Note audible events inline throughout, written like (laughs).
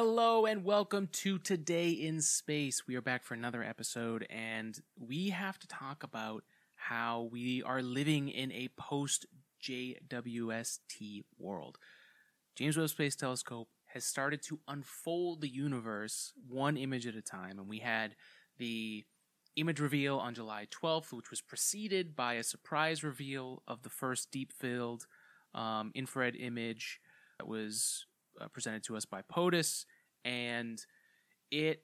Hello and welcome to Today in Space. We are back for another episode, and we have to talk about how we are living in a post JWST world. James Webb Space Telescope has started to unfold the universe one image at a time, and we had the image reveal on July 12th, which was preceded by a surprise reveal of the first deep field um, infrared image that was uh, presented to us by POTUS, and it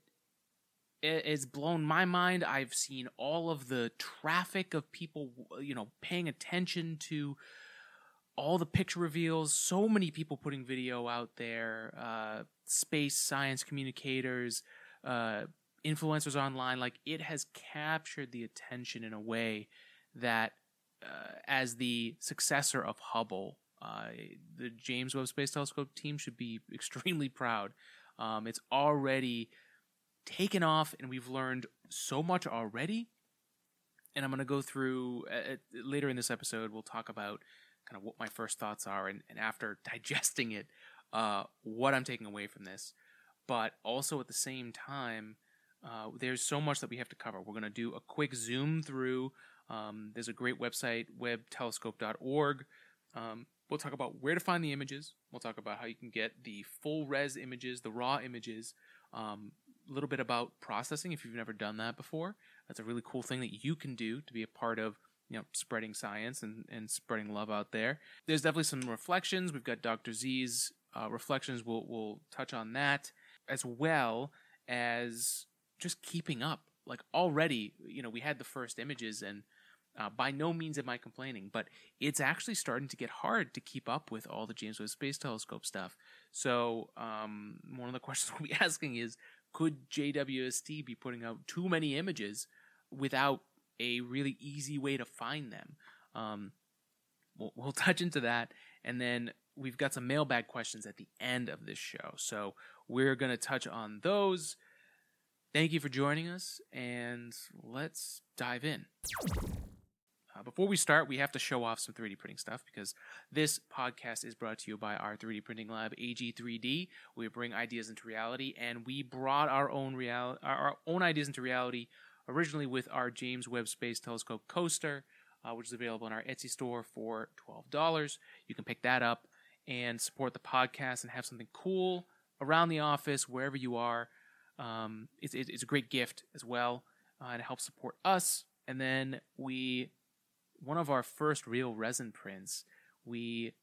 it has blown my mind. I've seen all of the traffic of people, you know, paying attention to all the picture reveals. So many people putting video out there. Uh, space science communicators, uh, influencers online. Like it has captured the attention in a way that, uh, as the successor of Hubble, uh, the James Webb Space Telescope team should be (laughs) extremely proud. Um, it's already taken off, and we've learned so much already. And I'm going to go through uh, later in this episode. We'll talk about kind of what my first thoughts are, and, and after (laughs) digesting it, uh, what I'm taking away from this. But also at the same time, uh, there's so much that we have to cover. We're going to do a quick zoom through. Um, there's a great website, webbtelescope.org. Um, We'll talk about where to find the images. We'll talk about how you can get the full res images, the raw images. Um, a little bit about processing if you've never done that before. That's a really cool thing that you can do to be a part of you know spreading science and, and spreading love out there. There's definitely some reflections. We've got Dr. Z's uh, reflections. We'll we'll touch on that as well as just keeping up. Like already, you know, we had the first images and uh, by no means am I complaining, but it's actually starting to get hard to keep up with all the James Webb Space Telescope stuff. So, um, one of the (laughs) questions we'll be asking is could JWST be putting out too many images without a really easy way to find them? Um, we'll, we'll (laughs) touch into that. And then we've got some mailbag questions at the end of this show. So, we're going to touch on those. Thank you for joining us, and let's dive in. Uh, before we start, we have to show off some 3D printing stuff because this podcast is brought to you by our 3D printing lab, AG3D. We bring ideas into reality, and we brought our own real our own ideas into reality originally with our James Webb Space Telescope coaster, uh, which is available in our Etsy store for twelve dollars. You can pick that up and support the podcast and have something cool around the office wherever you are. Um, it's, it's a great gift as well, uh, and it helps support us. And then we one of our first real resin prints, we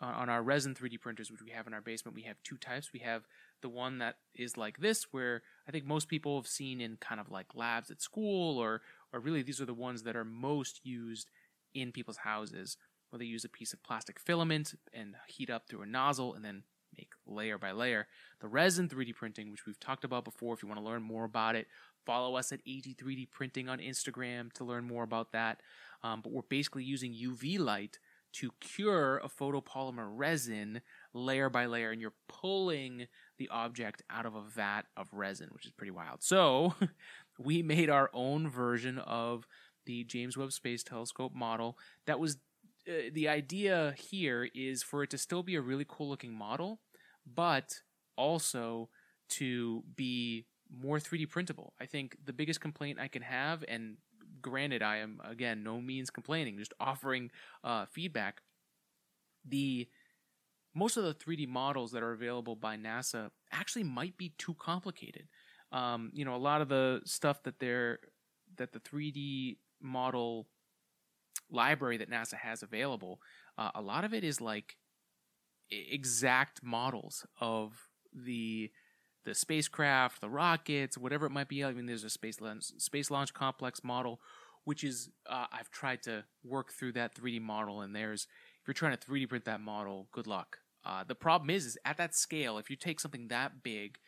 on our resin 3D printers, which we have in our basement, we have two types. We have the one that is like this, where I think most people have seen in kind of like labs at school, or or really these are the ones that are most used in people's houses, where they use a piece of plastic filament and heat up through a nozzle and then make layer by layer. The resin 3D printing, which we've talked about before, if you want to learn more about it, follow us at AG3D Printing on Instagram to learn more about that. Um, but we're basically using UV light to cure a photopolymer resin layer by layer, and you're pulling the object out of a vat of resin, which is pretty wild. So, (laughs) we made our own version of the James Webb Space Telescope model. That was uh, the idea here is for it to still be a really cool looking model, but also to be more 3D printable. I think the biggest complaint I can have, and granted, I am again no means complaining, just offering uh, feedback. The most of the 3D models that are available by NASA actually might be too complicated. Um, you know, a lot of the stuff that they're that the 3D model library that NASA has available, uh, a lot of it is like exact models of the the spacecraft, the rockets, whatever it might be. I mean, there's a space launch, space launch complex model, which is uh, I've tried to work through that 3D model, and there's if you're trying to 3D print that model, good luck. Uh, the problem is, is at that scale, if you take something that big,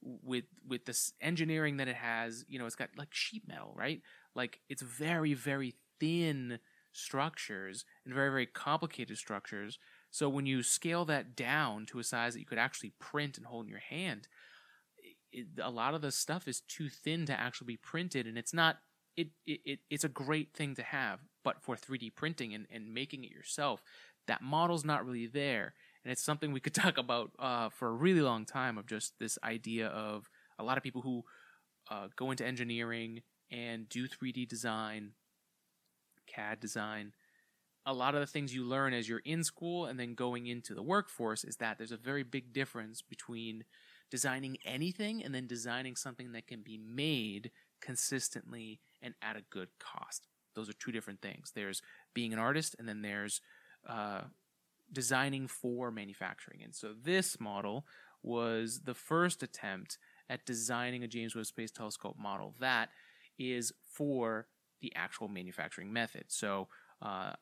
with with this engineering that it has, you know, it's got like sheet metal, right? Like it's very very thin structures and very very complicated structures. So when you scale that down to a size that you could actually print and hold in your hand, a lot of the stuff is too thin to actually be printed, and it's not. It, it it's a great thing to have, but for 3D printing and, and making it yourself, that model's not really there. And and it's something we could (laughs) talk about uh, for a really long time of just this idea of a lot of people who uh, go into engineering and do 3D design, CAD design. A lot of the things you learn as you're in school and then going into the workforce is that there's a very big difference between designing anything and then designing something that can be made consistently and at a good cost. Those are two different things. There's being an artist, and then there's uh, designing for manufacturing. And so this model was the first attempt at designing a James Webb Space Telescope model that is for the actual manufacturing method. So uh,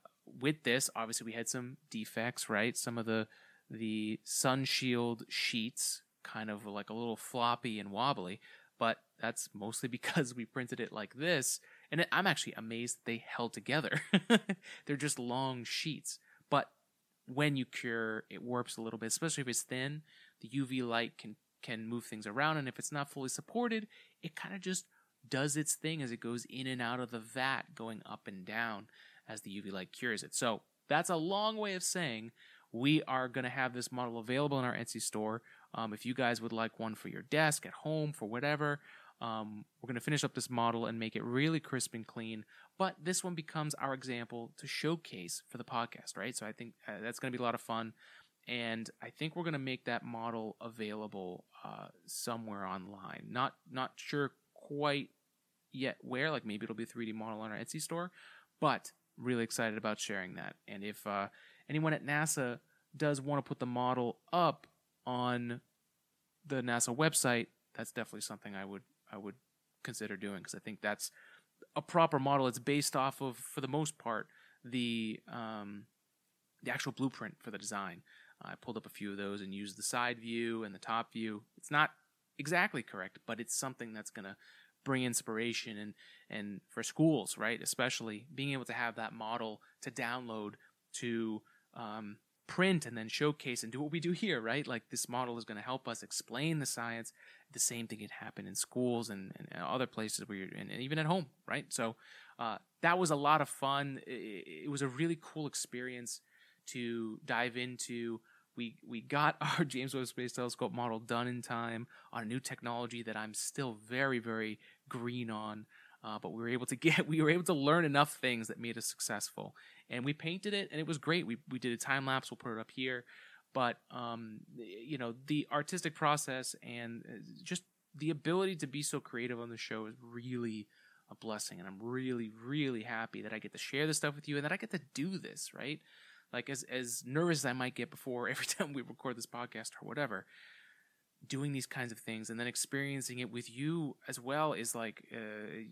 with this, obviously we had some defects, right? Some of the the sun shield sheets kind of like a little floppy and wobbly, but that's mostly (laughs) because we printed it like this. And I'm actually amazed they held together. (laughs) They're just long sheets. But when you cure, it warps a little bit, especially if it's thin. The UV light can can move things around, and if it's not fully supported, it kind of just does its thing as it goes in and out of the vat, going up and down as the UV light cures it. So that's a long way of saying we are going to have this model available in our Etsy store. Um, if you guys would like one for your desk, at home, for whatever, um, we're going to finish up this model and make it really crisp and clean. But this one becomes our example to showcase for the podcast, right? So I think uh, that's going to be a lot of fun. And I think we're going to make that model available uh, somewhere online. Not not sure quite yet where. Like maybe it'll be a 3D model on our Etsy store, but really excited about sharing that. And if uh, anyone at NASA does want to put the model up on the NASA website, that's definitely something I would I would consider doing because I think that's a proper model. It's based off of, for the most part, the um, the actual blueprint for the design. I pulled up a few of those and used the side view and the top view. It's not exactly correct, but it's something that's going to bring inspiration and and for schools, right? Especially being able to have that model to download to um, print and then showcase and do what we do here, right? Like this model is going to help us explain the science. The same thing can happened in schools and, and other places where you're, and, and even at home, right? So uh, that was a lot of fun. It, it, was a really cool experience to dive into. We we got (laughs) our James Webb Space Telescope model done in time on a new technology that I'm still very very green on. Uh, but we were able to (laughs) get we were able to learn enough things that made us successful. And we painted it and it was great. We, we did a time lapse. We'll put it up here. But um, you know the artistic process and uh, just the ability to be so creative on the show is really a blessing. And i'm really really happy that i get to share this stuff with you and that i get to do this right? Like as as nervous as i might get before (laughs) every time we record this podcast or whatever doing these kinds of things and then experiencing it with you as well is like uh,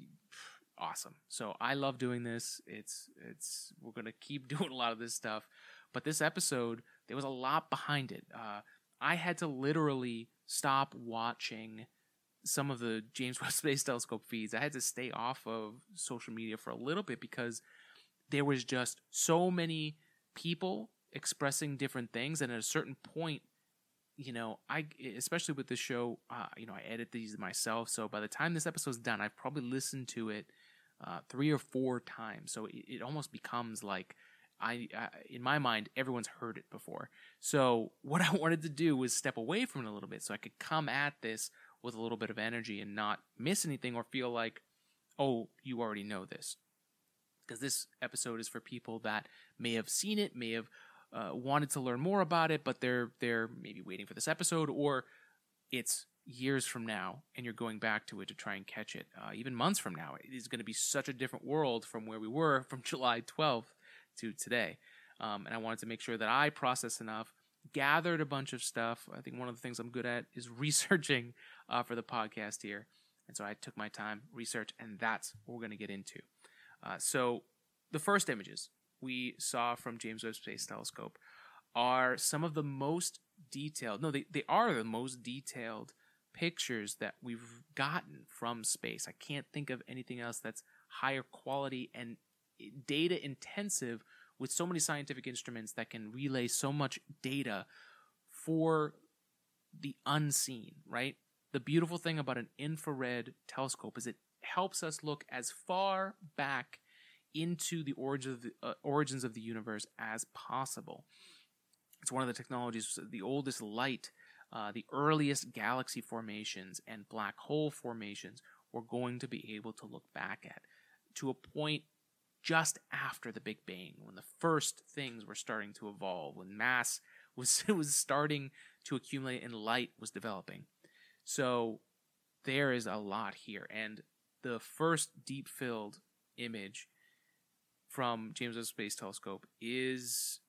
awesome. So I love doing this. It's it's we're gonna keep (laughs) doing a lot of this stuff, but this episode there was a lot behind it. Uh, I had to literally stop watching some of the (laughs) James Webb Space Telescope feeds. I had to stay off of social media for a little bit because there was just so many people expressing different things, and at a certain point, you know, I especially with the show, uh, you know, I edit these myself. So by the time this episode's done, I've probably listened to it uh, three or four times. So it, it almost becomes like I, I, in my mind, everyone's heard it before. So what (laughs) I wanted to do was step away from it a little bit, so I could come at this with a little bit of energy and not miss anything or feel like, oh, you already know this. Because this episode is for people that may have seen it, may have uh, wanted to learn more about it, but they're they're maybe waiting for this episode, or it's years from now and you're going back to it to try and catch it, uh, even months from now. It is going to be such a different world from where we were (laughs) from July 12th to today. Um, and I wanted to make sure that I processed enough, gathered a bunch of stuff. I think one of the things I'm good at is (laughs) researching uh, for the podcast here. And so I took my time, research, and that's what we're going to get into. Uh, so the first images we saw from James Webb Space Telescope are some of the most detailed, no, they, they are the most detailed pictures that we've gotten from space. I can't think of anything else that's higher quality and data intensive with so many scientific instruments that can relay so much data for the unseen, right? The beautiful thing about an infrared telescope is it helps us look as far back into the origins of the, uh, origins of the universe as possible. It's one of the technologies, the oldest light, uh, the earliest galaxy formations and black hole formations we're going to be able to look back at to a point just after the Big Bang, when the first things were starting to evolve, when mass (laughs) was was starting to accumulate and light was developing. So there is a lot here, and the first deep field image from James Webb Space Telescope is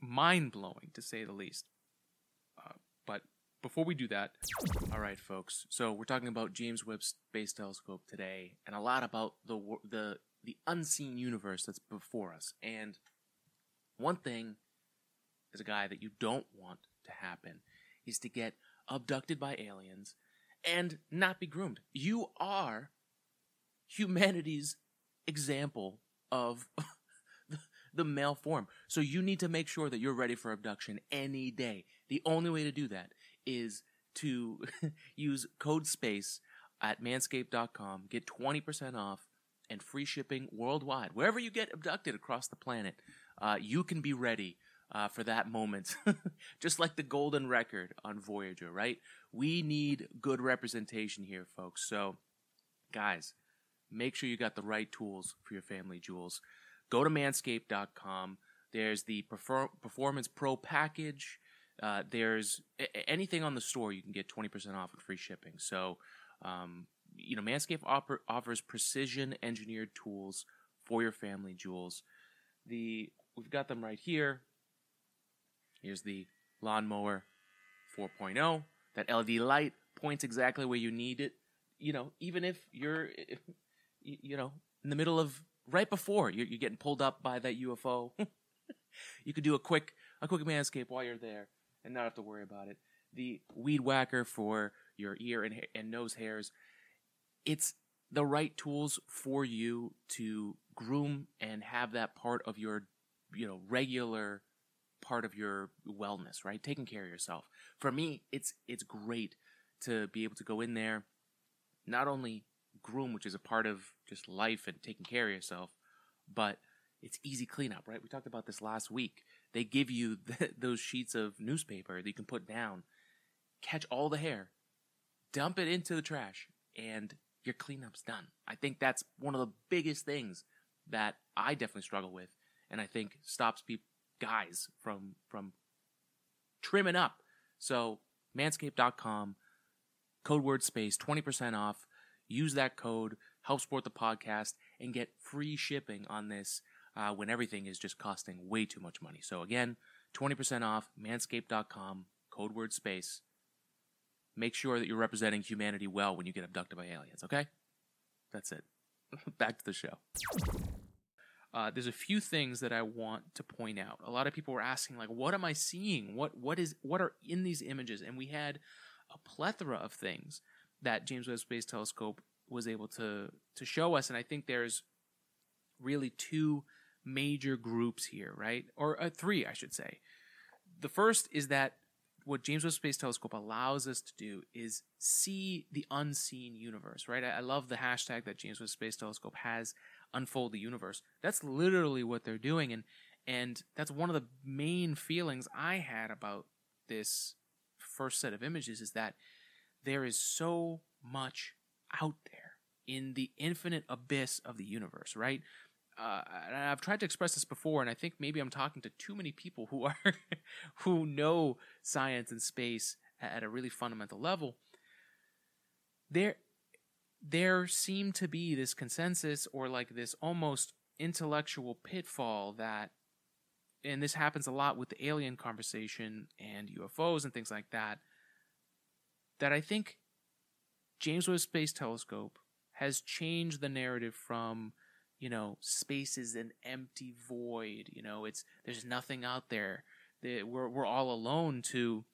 mind blowing to say the least. But before we do that, all right, folks. So we're talking about James Webb Space Telescope today, and a lot about the the the unseen universe that's before us. And one thing, as a guy that you don't want to happen, is to get abducted by aliens and not be groomed. You are humanity's example of (laughs) the male form. So you need to make sure that you're ready for abduction any day. The only way to do that is to (laughs) use code SPACE at manscaped.com, get 20% off and free shipping worldwide. Wherever you get abducted across the planet, uh, you can be ready uh, for that moment. (laughs) Just like the golden record on Voyager, right? We need good representation here, folks. So, guys, make sure you got the right tools for your family jewels. Go to manscaped.com. There's the Performance Pro package. Uh, there's a- anything on the store you can get 20% off and free shipping. So, um, you know, Manscaped offer, offers precision engineered tools for your family jewels. The we've got them right here. Here's the lawnmower 4.0. That LED light points exactly where you need it. You know, even if you're, you know, in the middle of right before you're, you're getting pulled up by that UFO, (laughs) you could do a quick a quick manscape while you're there and not have to worry about it. The weed whacker for your ear and, and nose hairs. It's the right tools for you to groom and have that part of your, you know, regular part of your wellness, right? Taking care of yourself. For me, it's it's great to be able to go in there, not only groom, which is a part of just life and taking care of yourself, but it's easy cleanup, right? We talked about this last week. They give you (laughs) those sheets of newspaper that you can put down, catch all the hair, dump it into the trash, and your cleanup's done. I think that's one of the biggest things that I definitely struggle with, and I think stops people guys from from trimming up. So manscaped.com, code word space, 20% off. Use that code, help support the podcast, and get free shipping on this uh, when everything is just costing way too much money. So again, 20% off, manscaped.com, code word space. Make sure that you're representing humanity well when you get abducted by aliens, okay? That's it. (laughs) Back to the show. Uh, there's a few things that I want to point out. A lot of people were asking, like, what am I seeing? What what is what are in these images? And we had a plethora of things that James Webb Space Telescope was able to to show us, and I think there's really two major groups here, right? Or uh, three, I should say. The first is that what James Webb Space Telescope allows us to do is see the unseen universe, right? I, I love the hashtag that James Webb Space Telescope has unfold the universe. That's literally what they're doing, and and that's one of the main feelings I had about this first set of images is that there is so much out there in the infinite abyss of the universe, right? Uh, and I've tried to express this before, and I think maybe I'm talking to too many people who are (laughs) who know science and space at a really fundamental level. There, there seemed to be this consensus or like this almost intellectual pitfall that and this happens a lot with the alien conversation and UFOs and things like that that I think James Webb Space Telescope has changed the narrative from you know space is an empty void you know it's there's nothing out there we're we're all alone to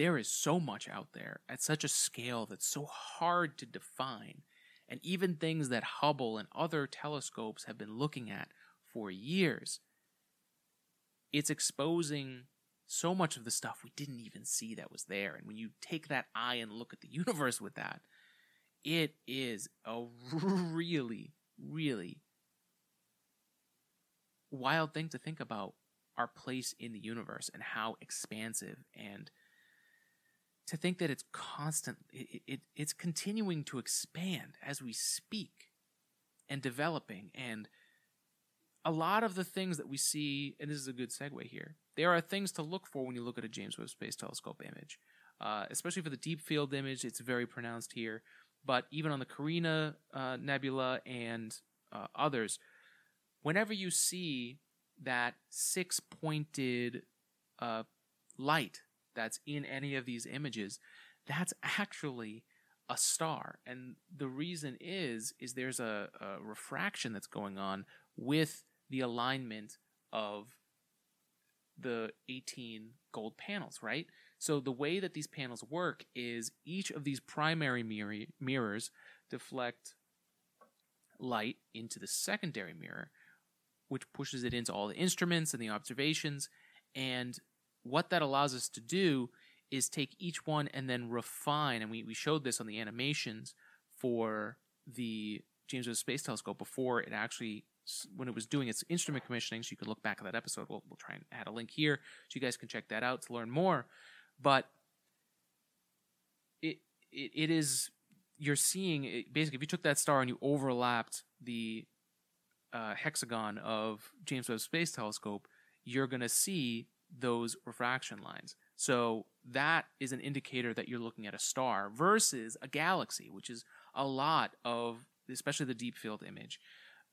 there is so much out there at such a scale that's so hard to define. And even things that Hubble and other telescopes have been looking at for years, it's exposing so much of the stuff we didn't even see that was there. And when you take that eye and look at the universe with that, it is a (laughs) really, really wild thing to think about our place in the universe and how expansive and to think that it's constant it, it, it's continuing to expand as we speak and developing. And a lot of the things that we see and this is a good segue here there are things to look for when you look at a james webb space telescope image. Uh, especially for the deep field image it's very pronounced here but even on the carina uh, nebula and uh, others whenever you see that six pointed uh, light that's in any of these images, that's actually a star. And the reason is is there's a, a refraction that's going on with the alignment of the 18 gold panels, right? So the way that these panels work is each of these primary mirror, mirrors deflect light into the secondary mirror, which pushes it into all the instruments and the observations. And what that allows us to do is take each one and then refine, and we, we showed this on the animations for the James Webb Space Telescope before it actually, when it was doing its instrument commissioning, so you can look back at that episode. We'll, we'll try and add a link here so you guys can check that out to learn more. But it, it, it is, you're seeing, it, basically, if you took that star and you overlapped the uh, hexagon of James Webb Space Telescope, you're going to see those refraction lines. So that is an indicator that you're looking at a star versus a galaxy, which is a lot of, especially the deep field image,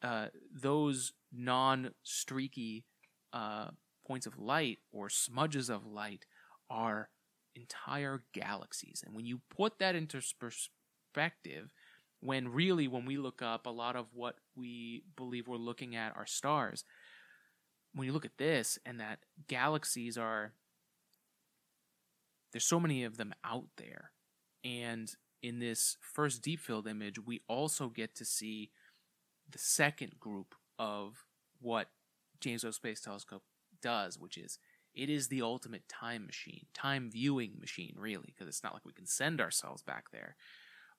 uh, those non streaky uh, points of light or smudges of light are entire galaxies. And when you put that into perspective, when really, when we look up, a lot of what we believe we're looking at are stars when you look at this and that galaxies are there's so many of them out there and in this first deep field image we also get to see the second group of what James Webb Space Telescope does which is it is the ultimate time machine time viewing machine really because it's not like we can send ourselves back there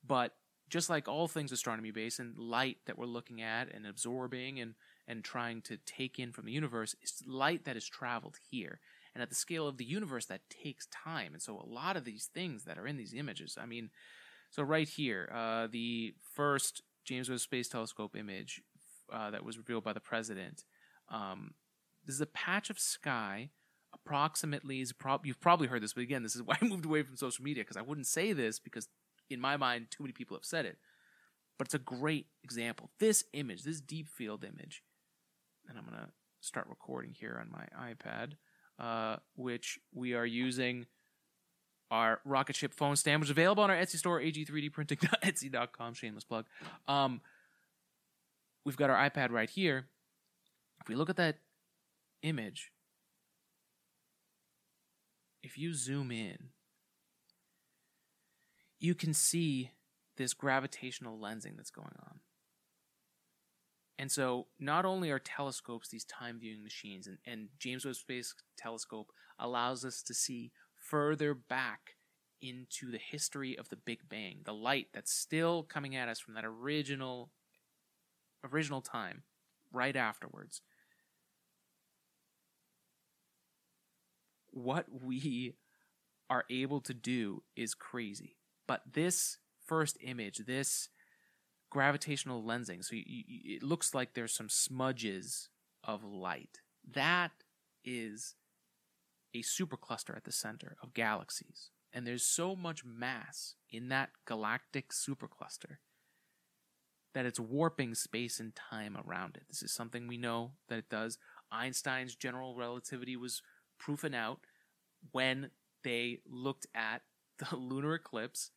but just like all things astronomy based and light that we're looking at and absorbing and and trying to take in from the universe is light that has traveled here. And at the scale of the universe, that takes time. And so a lot of these things that are in these images, I mean, so right here, uh, the first James Webb Space Telescope image uh, that was revealed by the president. Um, this is a patch of sky, approximately. Is prob- you've probably heard this, but again, this is (laughs) why I moved away from social media because I wouldn't say this because in my mind, too many people have said it. But it's a great example. This image, this deep field image, and I'm going to start recording here on my iPad, uh, which we are using our rocket ship phone stand, which is available on our Etsy store, ag3dprinting.etsy.com. Shameless plug. Um, we've got our iPad right here. If we look at that image, if you zoom in, you can see this gravitational lensing that's going on. And so, not only are telescopes these time viewing machines, and, and James Webb Space Telescope allows us to see further back into the history of the Big Bang, the light that's still coming at us from that original original time, right afterwards. What we are able to do is crazy. But this first image, this gravitational lensing. So you, you, it looks like there's some smudges of light. That is a supercluster at the center of galaxies. And there's so much mass in that galactic supercluster that it's warping space and time around it. This is something we know that it does. Einstein's general relativity was proven out when they looked at the (laughs) lunar eclipse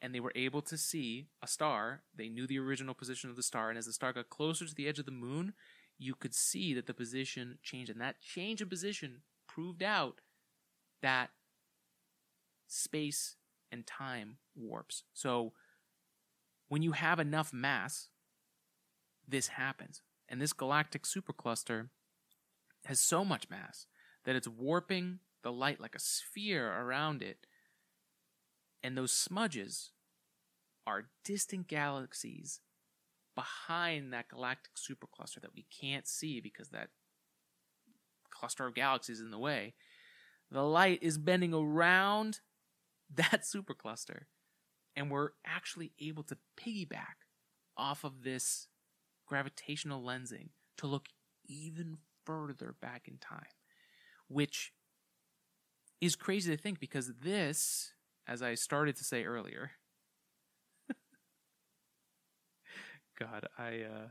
and they were able to see a star. They knew the original position of the star, and as the star got closer to the edge of the moon, you could see that the position changed. And that change in position proved out that space and time warps. So when you have enough mass, this happens. And this galactic supercluster has so much mass that it's warping the light like a sphere around it and those smudges are distant galaxies behind that galactic supercluster that we can't see because that cluster of galaxies in the way. The light is bending around (laughs) that supercluster, and we're actually able to piggyback off of this gravitational lensing to look even further back in time, which is crazy to think because this, as I started to say earlier, (laughs) God, I uh,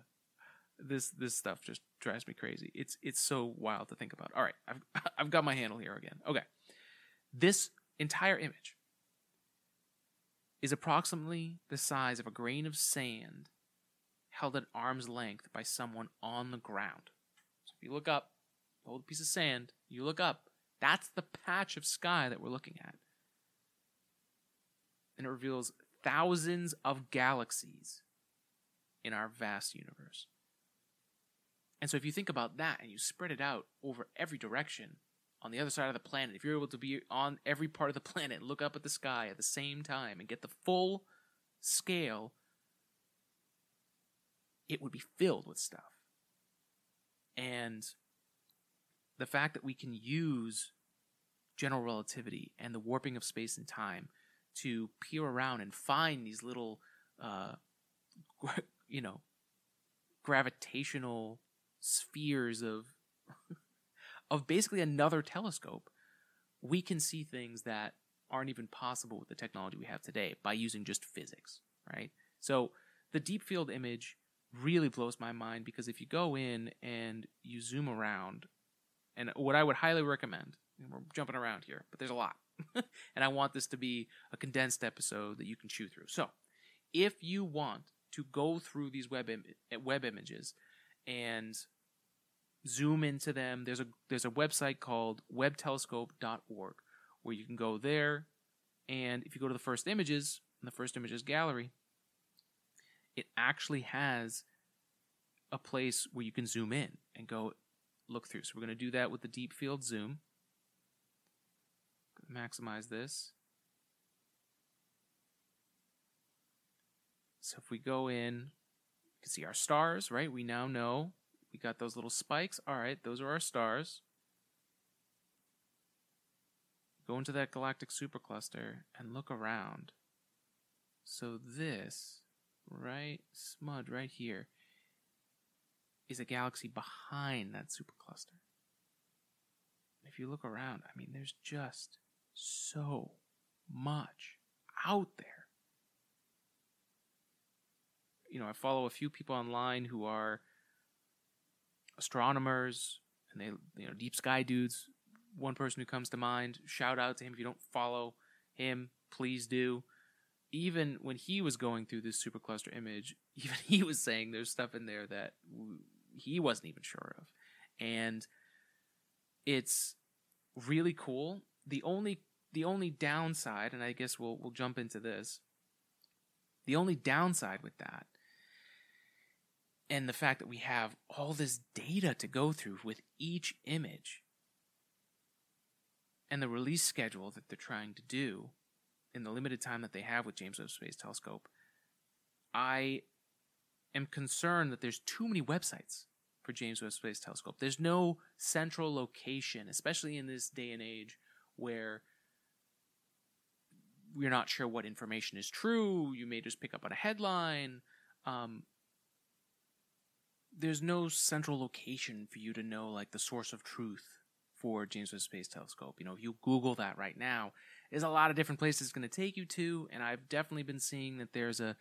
this this stuff just drives me crazy. It's it's so wild to think about. All right, I've (laughs) I've got my handle here again. Okay, this entire image is approximately the size of a grain of sand held at arm's length by someone on the ground. So if you look up, hold a piece of sand, you look up, that's the patch of sky that we're looking at. And it reveals thousands of galaxies in our vast universe. And so if you think about that and you spread it out over every direction on the other side of the planet, if you're able to be on every part of the (laughs) planet, look up at the sky at the same time and get the full scale, it would be filled with stuff. And the fact that we can use general relativity and the warping of space and time to peer around and find these little uh, (laughs) you know, gravitational spheres of of basically another telescope, we can see things that aren't even possible with the technology we have today by using just physics, right? So the deep field image really blows my mind because if you go in and you zoom around, and what I would highly recommend, we're jumping around here, but there's a lot. (laughs) and I want this to be a condensed episode that you can chew through. So, if you want to go through these Webb Im- Webb images and zoom into them. There's a there's a website called webbtelescope.org where you can go there and if you go to the first images, in the first images gallery, it actually has a place where you can zoom in and go look through. So we're going to do that with the deep field zoom. Maximize this. So if we go in, you can see our stars, right? We now know we got those little spikes. All right, those are our stars. Go into that galactic supercluster and look around. So this, right, smud right here, is a galaxy behind that supercluster. If you look around, I mean, there's just so much out there you know, I follow a few people online who are astronomers and they, you know, deep sky dudes. One person who comes to mind, shout out to him if you don't follow him, please do. Even when he was going through this supercluster image, (laughs) even he was saying there's stuff in there that he wasn't even sure of. And it's really cool. The only the only downside, and I guess we'll we'll jump into this. The only downside with that and the fact that we have all this data to go through with each image and the release schedule that they're trying to do in the limited time that they have with James Webb Space Telescope, I am concerned that there's too many websites for James Webb Space Telescope. There's no central location, especially in this day and age where we're not sure what information is true. You may just pick up on a headline. Um, there's no central location for you to know like the source of truth for James Webb Space Telescope. You know, if you Google that right now, there's a lot of different places it's going to take you to, and I've definitely been seeing that there's a.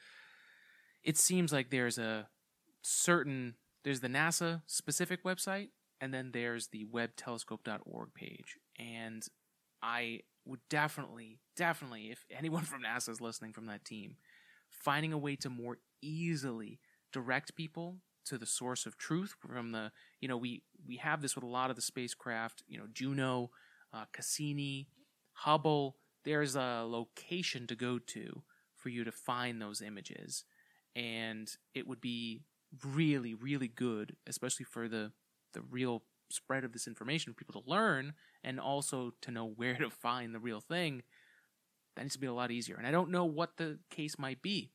It seems like there's a certain there's the NASA specific website, and then there's the webbtelescope.org page, and I would definitely, definitely, if anyone from NASA is listening from that team, finding a way to more easily direct people to the source of truth from the you know we we have this with a lot of the spacecraft you know Juno, uh, Cassini, Hubble. There's a location to go to for you to find those images, and it would be really really good, especially for the the real spread of this information for people to learn and also to know (laughs) where to find the real thing. That needs to be a lot easier, and I don't know what the case might be.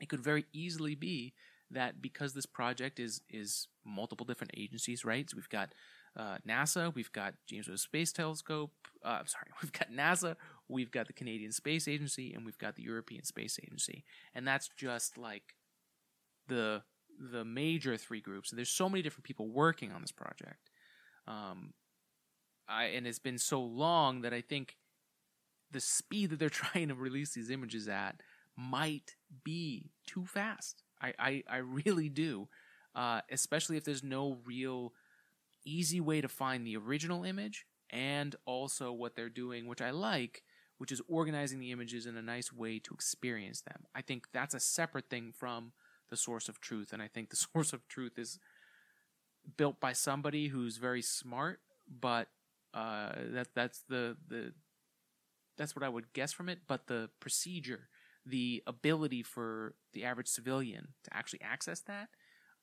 It could very easily be that because this project is is multiple different agencies, right? So we've got uh, NASA, we've got James Webb Space Telescope. Uh, I'm sorry, (laughs) we've got NASA, we've got the Canadian Space Agency, and we've got the European Space Agency, and that's just like the the major three groups. And there's so many different people working on this project. Um, I and it's been so long that I think the speed that they're (laughs) trying to release these images at might be too fast. I I, I really do, uh, especially if there's no real easy way to find the original image and also what they're doing, which I like, which is organizing the images in a nice way to experience them. I think that's a separate thing from the source of truth, and I think the (laughs) source of truth is built by somebody who's very smart, but uh, that that's the the that's what I would guess from it. But the procedure, the ability for the average civilian to actually access that,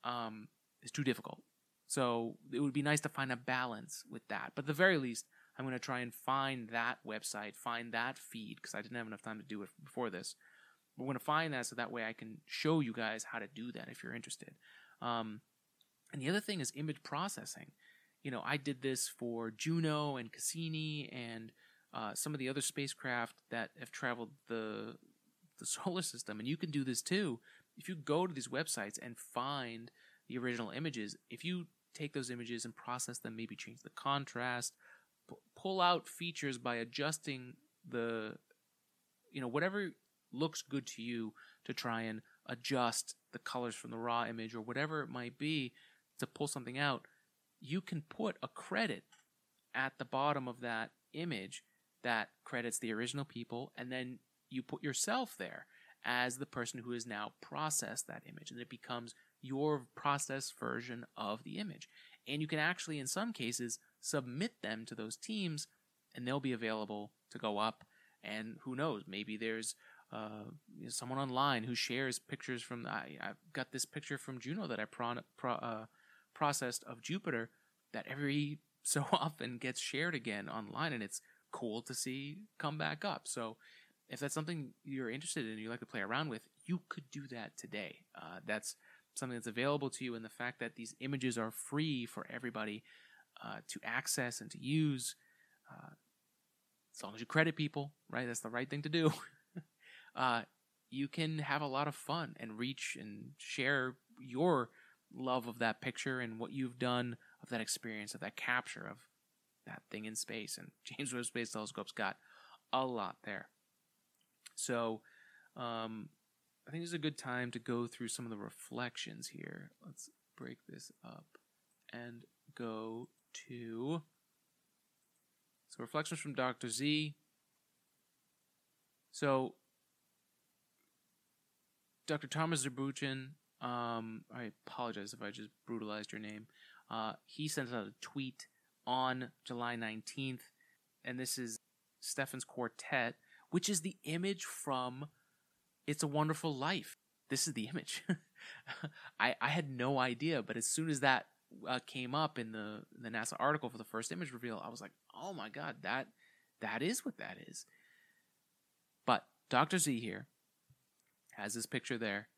um, is too difficult. So it would be nice to find a balance with that. But the very least, I'm going to try and find that website, find that feed, because I didn't have enough time to do it before this. We're going to find that so that way I can show you guys how to do that if you're interested. Um, and the other thing is image processing. You know, I did this for Juno and Cassini and uh, some of the other spacecraft that have traveled the the solar system, and you can do this too. If you go to these websites and find the original images, if you take those images and process them, maybe change the contrast, p- pull out features by adjusting the, you know, whatever looks good to you to try and adjust the colors from the raw image or whatever it might be to pull something out, you can put a credit at the bottom of that image that credits the original people, and then you put yourself there as the person who has now processed that image, and it becomes your processed version of the image. And you can actually, in some cases, submit them to those teams, and they'll be available to go up. And who knows, maybe there's uh, someone online who shares pictures from. I, I've got this picture from Juno that I pro, pro, uh, processed of Jupiter that every (laughs) so often gets shared again online, and it's cool to see come back up. So, if that's something you're interested in, you like to play around with, you could do that today. Uh, that's something that's available to you, and the fact that these images are free for everybody uh, to access and to use. Uh, as long as you credit people, right? That's the right thing to do. (laughs) uh, you can have a lot of fun and reach and share your love of that picture and what you've done of that experience of that capture of that thing in space. And (laughs) James Webb Space Telescope's got a lot there. So, um, I think it's a good time to go through some of the reflections here. Let's break this up and go to so reflections from Dr. Z. So Dr. Thomas Zurbuchen, um, I apologize if I just brutalized your name. Uh, he sent out a tweet on July 19th, and this is Stephan's Quartet, which is the image from It's a Wonderful Life. This is the image. (laughs) I, I had no idea, but as soon as that uh, came up in the the NASA article for the first image reveal, I was like, "Oh my god, that that is what that is." But Dr. Z here has this picture there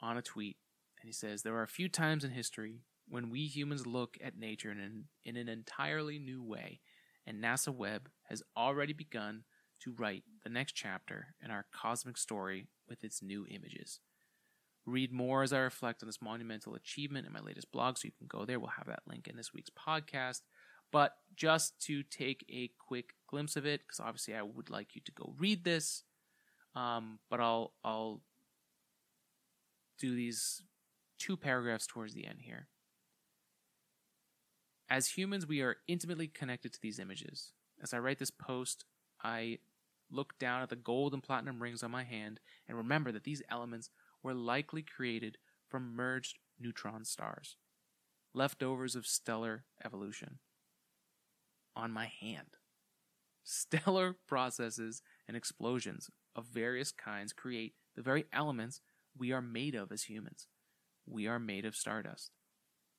on a tweet, and he says, There are a few times in history when we humans look at nature in an, in an entirely new way, and NASA Webb has already begun to write the next chapter in our cosmic story with its new images. Read more as I reflect on this monumental achievement in my latest blog, so you can go there. We'll have that link in this week's podcast. But just to take a quick glimpse of it, because obviously I would like you to go read this, um, but I'll I'll do these two paragraphs towards the end here. As humans, we are intimately connected to these images. As I write this post, I look down at the gold and platinum rings on my hand and remember that these elements were likely created from merged neutron stars, leftovers of stellar evolution. On my hand. Stellar processes and explosions of various kinds create the very elements we are made of as humans. We are made of stardust.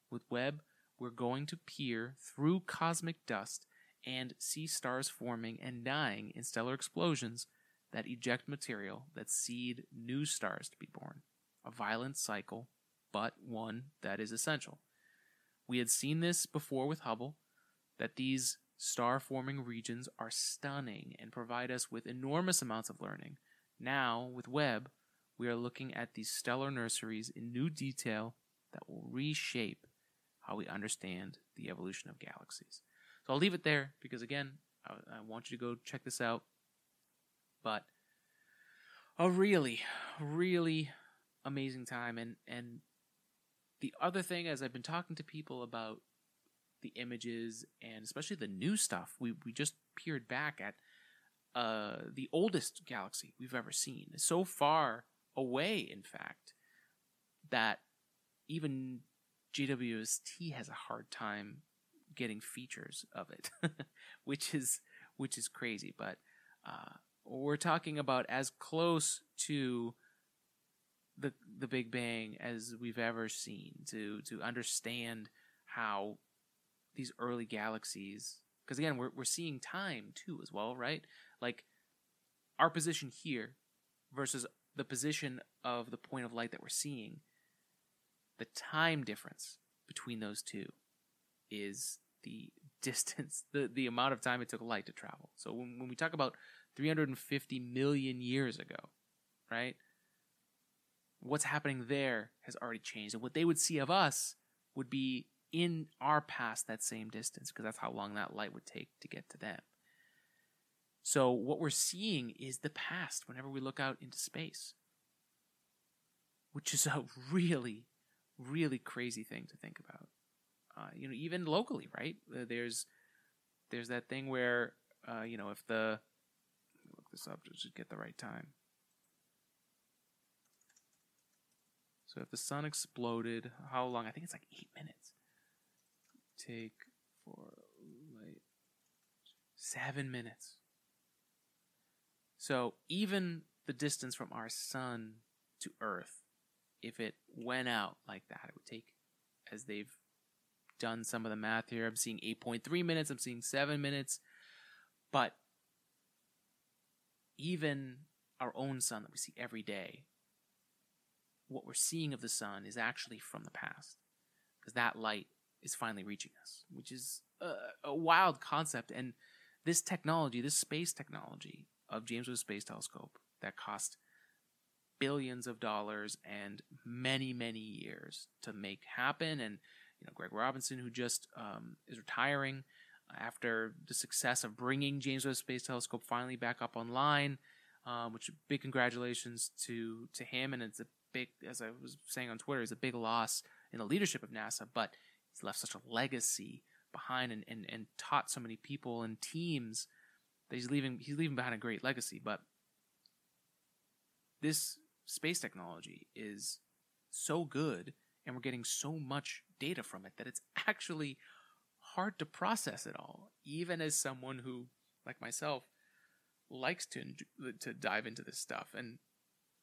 With Webb, we're going to peer through cosmic dust and see stars forming and dying in stellar explosions that eject material that seed new stars to be born. A violent cycle, but one that is essential. We had seen this before with Hubble, that these star forming regions are stunning and provide us with enormous amounts of learning. Now, with Webb, we are looking at these stellar nurseries in new detail that will reshape how we understand the evolution of galaxies. I'll leave it there because, again, I, I want you to go check this out. But a really, really amazing time. And, and the other thing, as I've been talking to people about the images and especially the new stuff, we, we just peered back at uh, the oldest galaxy we've ever seen. So far away, in fact, that even JWST has a hard time getting features of it, (laughs) which is which is crazy. But uh, we're talking about as close to the the Big Bang as we've ever seen to to understand how these early galaxies because again we're we're seeing time too as well, right? Like our position here versus the position of the point of light that we're seeing, the time difference between those two is the (laughs) distance, the, the amount of time it took light to travel. So when, when we talk about 350 million years ago, right? What's happening there has already changed. And what they would see of us would be in our past that same distance, because that's how long that light would take to get to them. So what we're seeing is the past whenever we look out into space, which is a (laughs) really, really crazy thing to think about. Uh, you know, even locally, right? Uh, there's there's that thing where uh, you know if the look this up to just get the right time. So if the sun exploded, how long? I think it's like eight minutes. Take for light seven minutes. So even the distance from our sun to Earth, if it went out like that, it would take, as they've done some of the math here, I'm seeing 8.3 minutes, I'm seeing 7 minutes. But even our own sun that we see every day, what we're seeing of the sun is actually from the past. Because that light is finally reaching us, which is a, a wild concept. And this technology, this space technology, of James Webb Space Telescope that cost billions of dollars and many many years to make happen and you know Greg Robinson who just um, is retiring after the success of bringing James Webb Space Telescope finally back up online um, which big congratulations to to him and it's a big as I was saying on Twitter it's a big loss in the leadership of NASA but he's left such a legacy behind and, and, and taught so many people and teams that he's leaving he's leaving behind a great legacy, but this space technology is so good and we're getting so much data from it that it's actually hard to process it all even as someone who like myself likes to to dive into this stuff and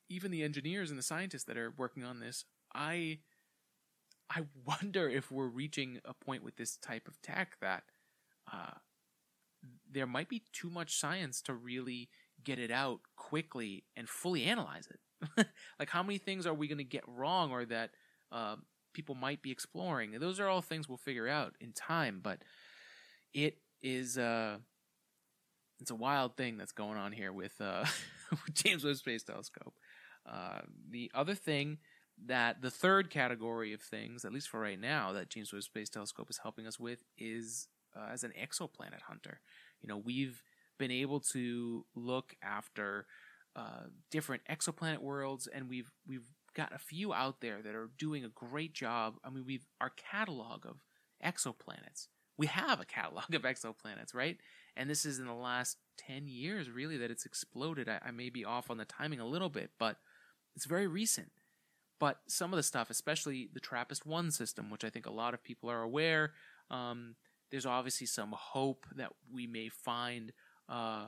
even the engineers and the scientists that are working on this i i (laughs) wonder if we're reaching a point with this type of tech that uh, there might be too much science to really get it out quickly and fully analyze it. (laughs) like, how many things are we going to get wrong or that uh, people might be exploring? And those are all things we'll figure out in time, but it is uh, it's a wild thing that's going on here with, uh, (laughs) James Webb Space Telescope. Uh, the other thing that the third category of things, at least for right now, that James Webb Space Telescope is helping us with is uh, as an exoplanet hunter. You know, we've been able to look after uh, different exoplanet worlds, and we've we've got a few out there that are doing a great job. I mean, we've our catalog of exoplanets. We have a catalog (laughs) of exoplanets, right? And this is in the last ten years, really, that it's exploded. I, I may be off on the timing a little bit, but it's very recent. But some of the stuff, especially the TRAPPIST one system, which I think a lot of people are aware, um, there's obviously some hope that we may find uh,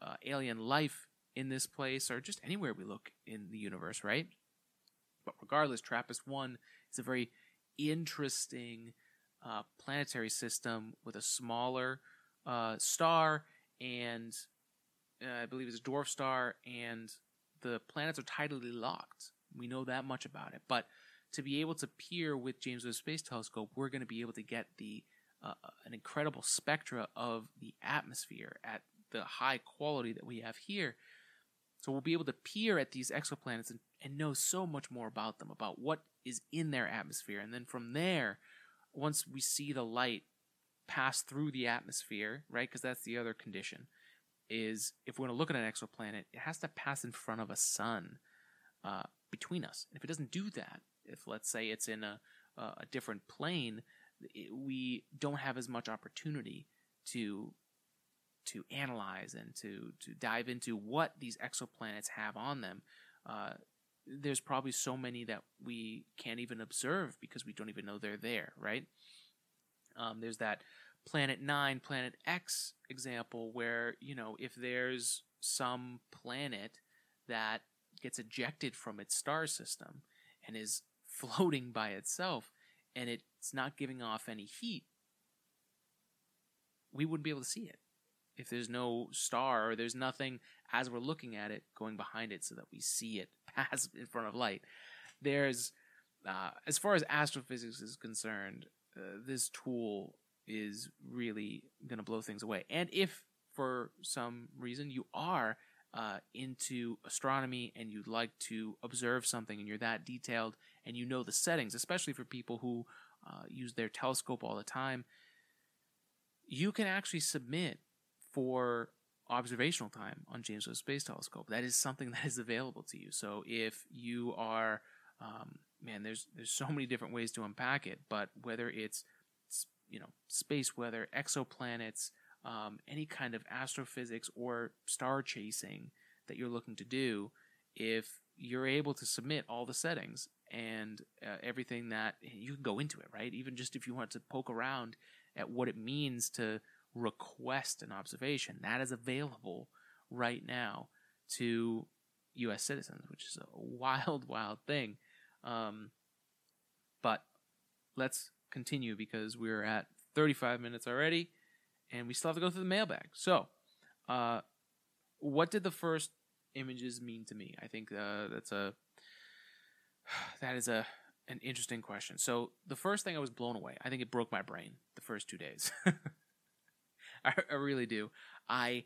uh, alien life in this place or just anywhere we look in the universe, right? But regardless, TRAPPIST 1 is a very interesting uh, planetary system with a smaller uh, star and uh, I believe it's a dwarf star, and the planets are tidally locked. We know that much about it. But to be able to peer with James Webb Space Telescope, we're going to be able to get the uh, an incredible spectra of the atmosphere at the high quality that we have here. So we'll be able to peer at these exoplanets and, and know so much more about them, about what is in their atmosphere. And then from there, once we see the light pass through the atmosphere, right? Because that's the other condition, is if we're going to look at an exoplanet, it has to pass in front of a sun uh, between us. And if it doesn't do that, if let's say it's in a, a different plane, it, we don't have as much opportunity to to analyze and to to dive into what these exoplanets have on them. Uh, there's probably so many that we can't even observe because we don't even know they're there, right? Um, there's that Planet Nine, Planet X example where you know if there's some planet that gets ejected from its star system and is (laughs) floating by itself and it's not giving off any heat, we wouldn't be able to see it if there's no star or there's nothing as we're looking at it going behind it so that we see it (laughs) pass in front of light. There's, uh, as far as astrophysics is concerned, uh, this tool is really going to blow things away. And if for some reason you are uh, into astronomy and you'd like to observe something and you're that detailed and you know the settings, especially for people who uh, use their telescope all the time, you can actually submit for observational time on James Webb Space Telescope. That is something (laughs) that is available to you. So if you are, um, man, there's there's so many different ways to unpack it. But whether it's you know space weather, exoplanets, um, any kind of astrophysics or star chasing that you're looking to do, if you're able to submit all the settings and uh, everything that you can go into it, right? Even just if you want to poke around at what it means to request an observation. That is available right now to U.S. citizens, which is a (laughs) wild, wild thing. Um, but let's continue because we're at 35 minutes already, and we still have to go through the mailbag. So, uh, what did the first images mean to me? I think uh, that's a (sighs) that is a an interesting question. So the first thing I was blown away. I think it broke my brain the first two days. (laughs) (laughs) I, I really do. I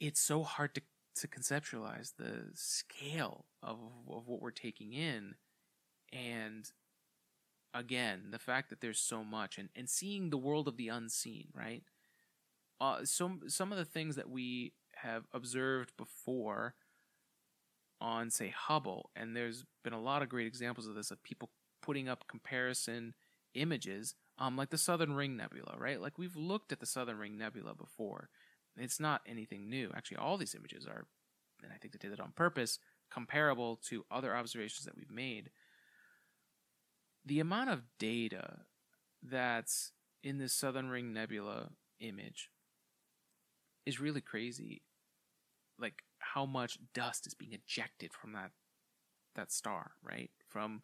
it's so hard to to conceptualize the scale of of what we're taking in and again the fact that there's so much and and seeing the world of the unseen right uh some some of the things that we have observed before on say Hubble and there's been a lot of great examples of this of people putting up comparison images um, like the Southern Ring Nebula, right? Like we've looked at the Southern Ring Nebula before. It's not anything new. Actually, all these images are, and I think they did it on purpose, comparable to other observations that we've made. The amount of data that's in this Southern Ring Nebula image is really crazy. Like how much dust is being ejected from that that star, right? From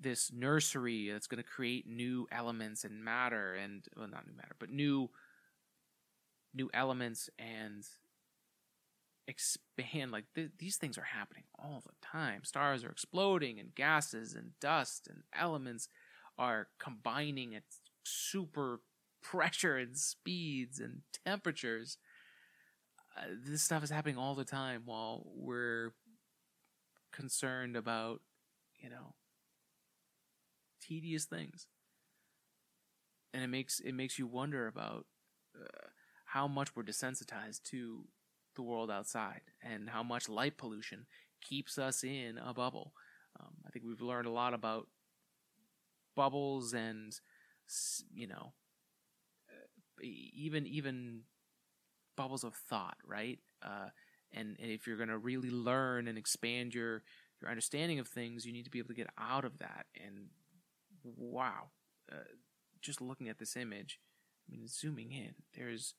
this nursery that's going to create new elements and matter and well not new matter but new new elements and expand like th- these things are happening all the time. Stars are exploding and gases and dust and elements are combining at super pressure and speeds and temperatures. Uh, this stuff is happening all the time while we're concerned about you know tedious things. And it makes it makes you wonder about uh, how much we're desensitized to the world outside and how much light pollution keeps us in a bubble. Um, I think we've learned a lot about bubbles and you know uh, even even bubbles of thought, right? Uh, and, and if you're going to really learn and expand your your understanding of things, you need to be able to get out of that. And wow, uh, just looking at this image, I mean, zooming in, there's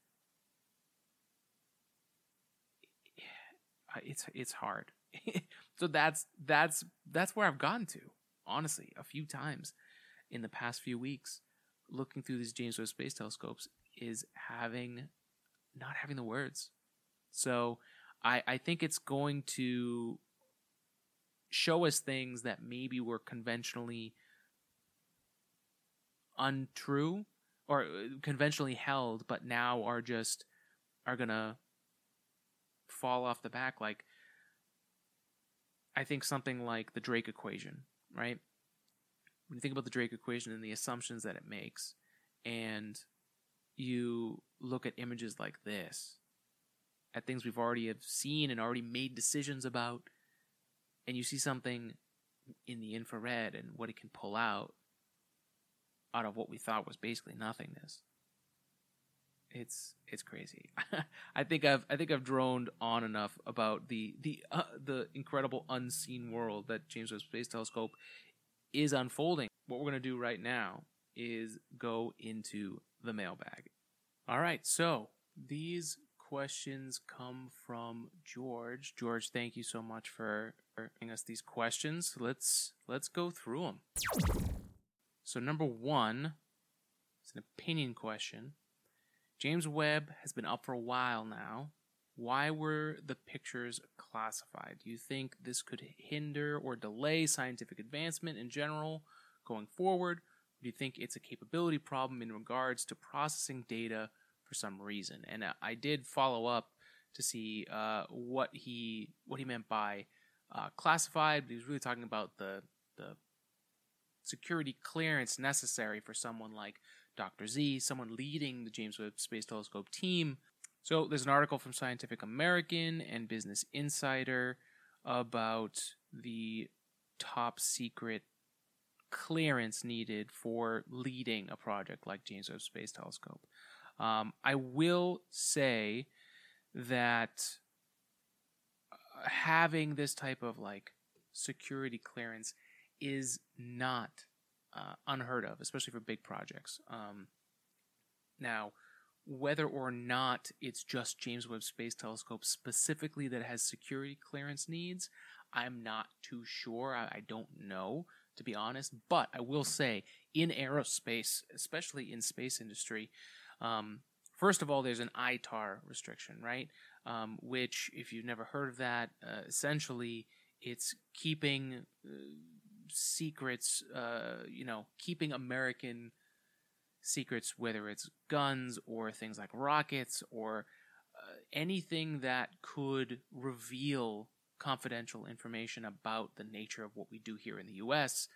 it's it's hard. (laughs) so that's that's that's where I've gone to honestly a few times in the past few weeks looking through these James Webb Space Telescopes is having not having the words. So I I think it's going to show us things that maybe were conventionally untrue or uh, conventionally held, but now are just are gonna fall off the back. Like I think something like the Drake equation, right? When you think about the Drake equation and the assumptions that it makes, and you look at images like this, at things we've already have seen and already made decisions about, and you see something in the infrared and what it can pull out out of what we thought was basically nothingness. It's it's crazy. (laughs) I think I've I think I've droned on enough about the the uh, the incredible unseen world that James Webb Space Telescope is unfolding. What we're going to do right now is go into the mailbag. All right, so these questions come from George. George, thank you so much for giving us these questions. Let's let's go through them. So number 1 is an opinion question. James Webb has been up for a while now. Why were the pictures classified? Do you think this could hinder or delay scientific advancement in general going forward? Do you think it's a capability problem in regards to processing data for some reason? And uh, I did follow up to see uh, what he what he meant by uh, classified. He was really talking about the the security clearance necessary for someone like Dr. Z, someone leading the James Webb Space Telescope team. So there's an article from Scientific American and Business Insider about the top secret clearance needed for leading a project like James Webb Space Telescope. Um, I will say that uh, having this type of like security clearance is not uh, unheard of, especially for big projects. Um, now, whether or not it's just James Webb Space Telescope specifically that has security clearance needs, I'm not too sure. I, I don't know, to be honest. But I will say, in aerospace, especially in space industry, um, first of all, there's an ITAR restriction, right? Um, which, if you've never heard of that, uh, essentially it's keeping uh, secrets, uh, you know, keeping American secrets, whether it's guns or things like rockets or uh, anything that could reveal confidential information about the nature of what we do here in the U.S.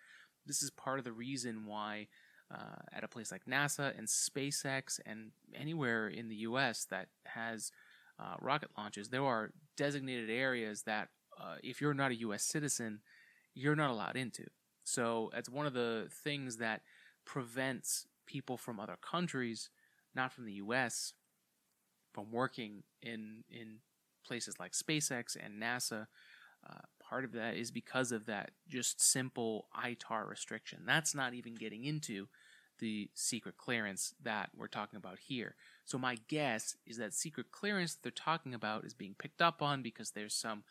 This is part of the reason why, uh, at a place like NASA and SpaceX and anywhere in the U.S. that has uh, rocket launches, there are designated areas that, uh, if you're not a U.S. citizen, you're not allowed into. So it's one of the things that prevents people from other countries, not from the U.S., from working in in places like SpaceX and NASA. Uh, part of that is because of that just simple ITAR restriction. That's not even getting into the secret clearance that we're talking about here. So my guess is that secret clearance that they're talking about is being picked up on because there's some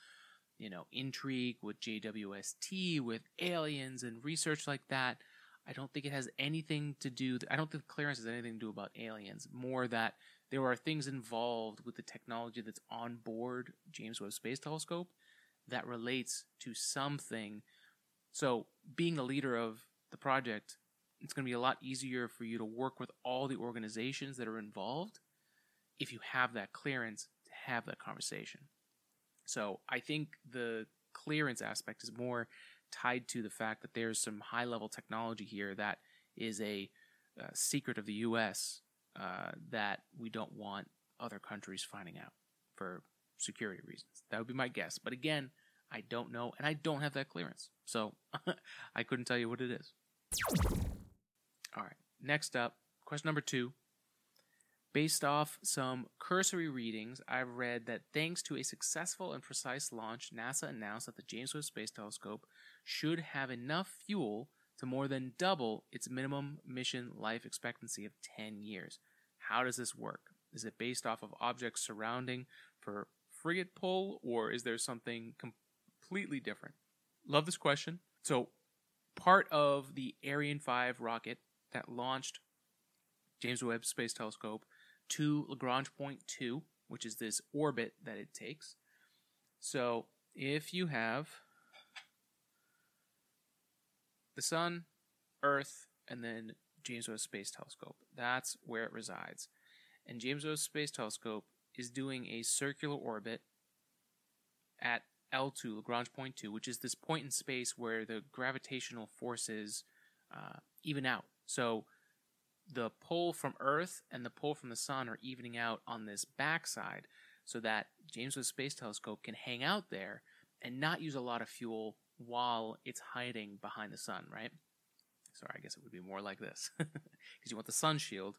you know, intrigue with JWST, with aliens and research like that. I don't think it has anything to do. I don't think clearance has anything to do about aliens. More that there are things involved with the technology that's on board James Webb Space Telescope that relates to something. So, being the leader of the project, it's going to be a lot easier for you to work with all the organizations that are involved if you have that clearance to have that conversation. So I think the clearance aspect is more tied to the fact that there's some high level technology here that is a, a secret of the U.S. Uh, that we don't want other countries finding out for security reasons. That would be my guess. But again, I don't know, and I don't have that clearance, so (laughs) I couldn't tell you what it is. All right, next up, question number two Based off some cursory readings, I've read that thanks to a successful and precise launch, NASA announced that the James Webb Space Telescope should have enough fuel to more than double its minimum mission life expectancy of 10 years. How does this work? Is it based off of objects surrounding for frigate pull, or is there something completely different? Love this question. So, part of the Ariane 5 rocket that launched James Webb Space Telescope to Lagrange point 2, which is this orbit that it takes. So if you have the sun, Earth, and then James Webb Space Telescope. That's where it resides. And James Webb Space Telescope is doing a circular orbit at L2, Lagrange point 2, which is this point in space where the gravitational forces uh, even out. So the pull from Earth and the pull from the sun are evening out on this backside so that James Webb Space Telescope can hang out there and not use a lot of fuel while it's hiding behind the sun, right? Sorry, I guess it would be more like this. (laughs) Because you want the sun shield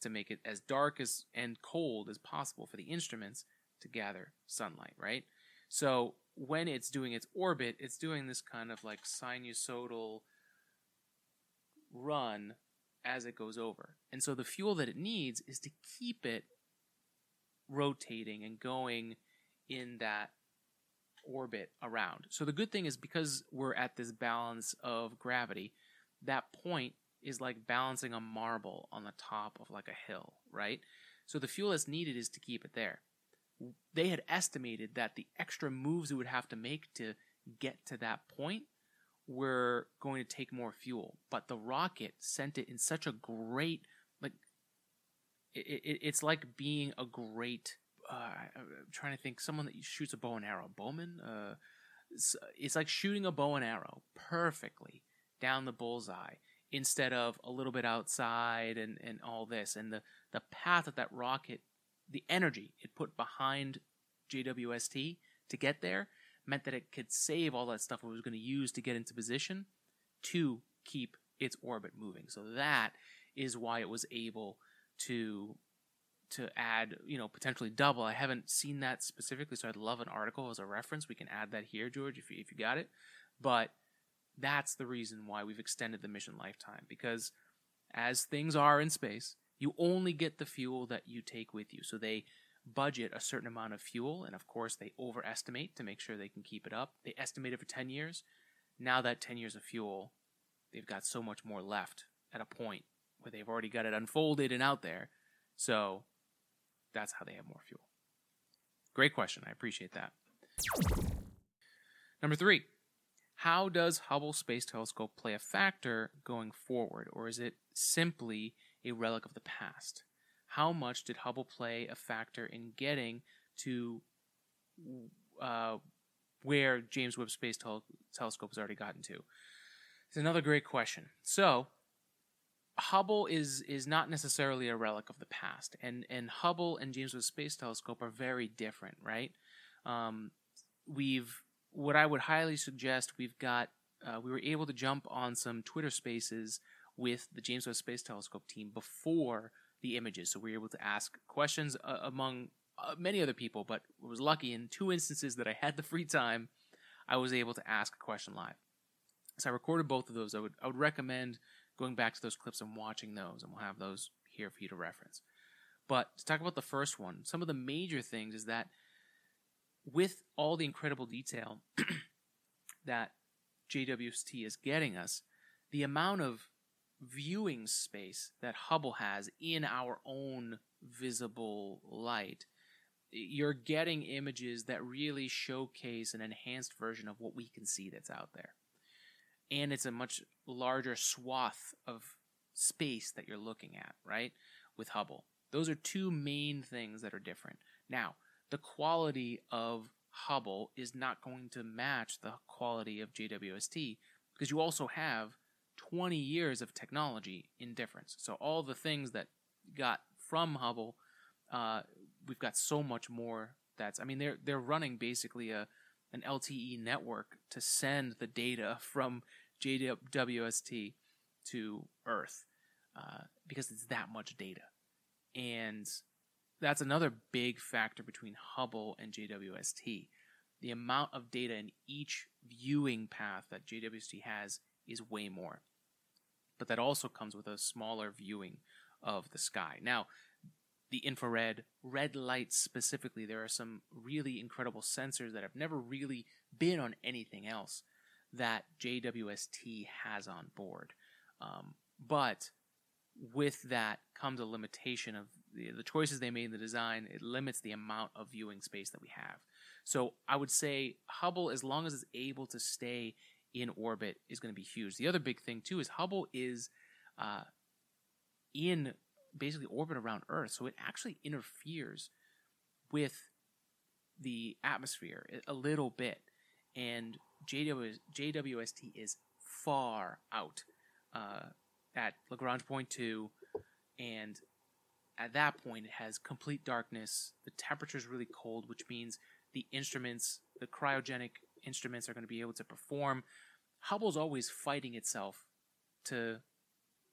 to make it as dark as and cold as possible for the instruments to gather sunlight, right? So when it's doing its orbit, it's doing this kind of like sinusoidal run as it goes over. And so the fuel that it needs is to keep it rotating and going in that orbit around. So the good thing is because we're at this balance of gravity, that point is like balancing a marble on the top of like a hill, right? So the fuel that's needed is to keep it there. They had estimated that the extra moves it would have to make to get to that point were going to take more fuel, but the rocket sent it in such a great like it, it, it's like being a great uh, I'm trying to think someone that shoots a bow and arrow bowman? Uh, it's, it's like shooting a bow and arrow perfectly down the bullseye instead of a little bit outside and, and all this and the, the path that that rocket the energy it put behind JWST to get there meant that it could save all that stuff it was going to use to get into position to keep its orbit moving. So that is why it was able to to add, you know, potentially double. I haven't seen that specifically, so I'd love an article as a reference. We can add that here, George, if you, if you got it. But that's the reason why we've extended the mission lifetime because as things are in space, you only get the fuel that you take with you. So they budget a certain amount of fuel, and of course, they overestimate to make sure they can keep it up. They estimate it for 10 years. Now, that 10 years of fuel, they've got so much more left at a point where they've already got it unfolded and out there. So, that's how they have more fuel. Great question. I appreciate that. Number three, how does Hubble Space Telescope play a factor going forward, or is it simply a relic of the past? How much did Hubble play a factor in getting to uh, where James Webb Space Tel- Telescope has already gotten to? It's another great question. So, Hubble is is not necessarily a relic of the past, and and Hubble and James Webb Space Telescope are very different, right? Um, we've what I would highly suggest we've got uh, we were able to jump on some Twitter Spaces with the James Webb Space Telescope team before the images. So we were able to ask questions uh, among uh, many other people, but I was lucky in two instances that I had the free time, I was able to ask a question live. So I recorded both of those. I would I would recommend going back to those clips and watching those, and we'll have those here for you to reference. But to talk about the first one, some of the major things is that with all the incredible detail (clears throat) that JWST is getting us, the amount of viewing space that Hubble has in our own visible light, you're getting images that really showcase an enhanced version of what we can see that's out there. And it's a much larger swath of space that you're looking at, right? With Hubble. Those are two main things that are different. Now, the quality of Hubble is not going to match the quality of JWST because you also have 20 years of technology in difference. So all the things that got from Hubble, uh, we've got so much more. That's I mean they're they're running basically a an LTE network to send the data from JWST to Earth uh, because it's that much data, and that's another big factor between Hubble and JWST. The amount of data in each viewing path that JWST has is way more. But that also comes with a smaller viewing of the sky. Now, the infrared, red light specifically, there are some really incredible sensors that have never really been on anything else that JWST has on board. Um, but with that comes a limitation of the, the, choices they made in the design. It limits the amount of viewing space that we have. So I would say Hubble, as long as it's able to stay in orbit is going to be huge. The other big thing too is Hubble is uh, in basically orbit around Earth, so it actually interferes with the atmosphere a little bit. And JW, JWST is far out uh, at Lagrange point two, and at that point it has complete darkness. The temperature is really cold, which means the instruments, the cryogenic instruments, are going to be able to perform. Hubble's always fighting itself to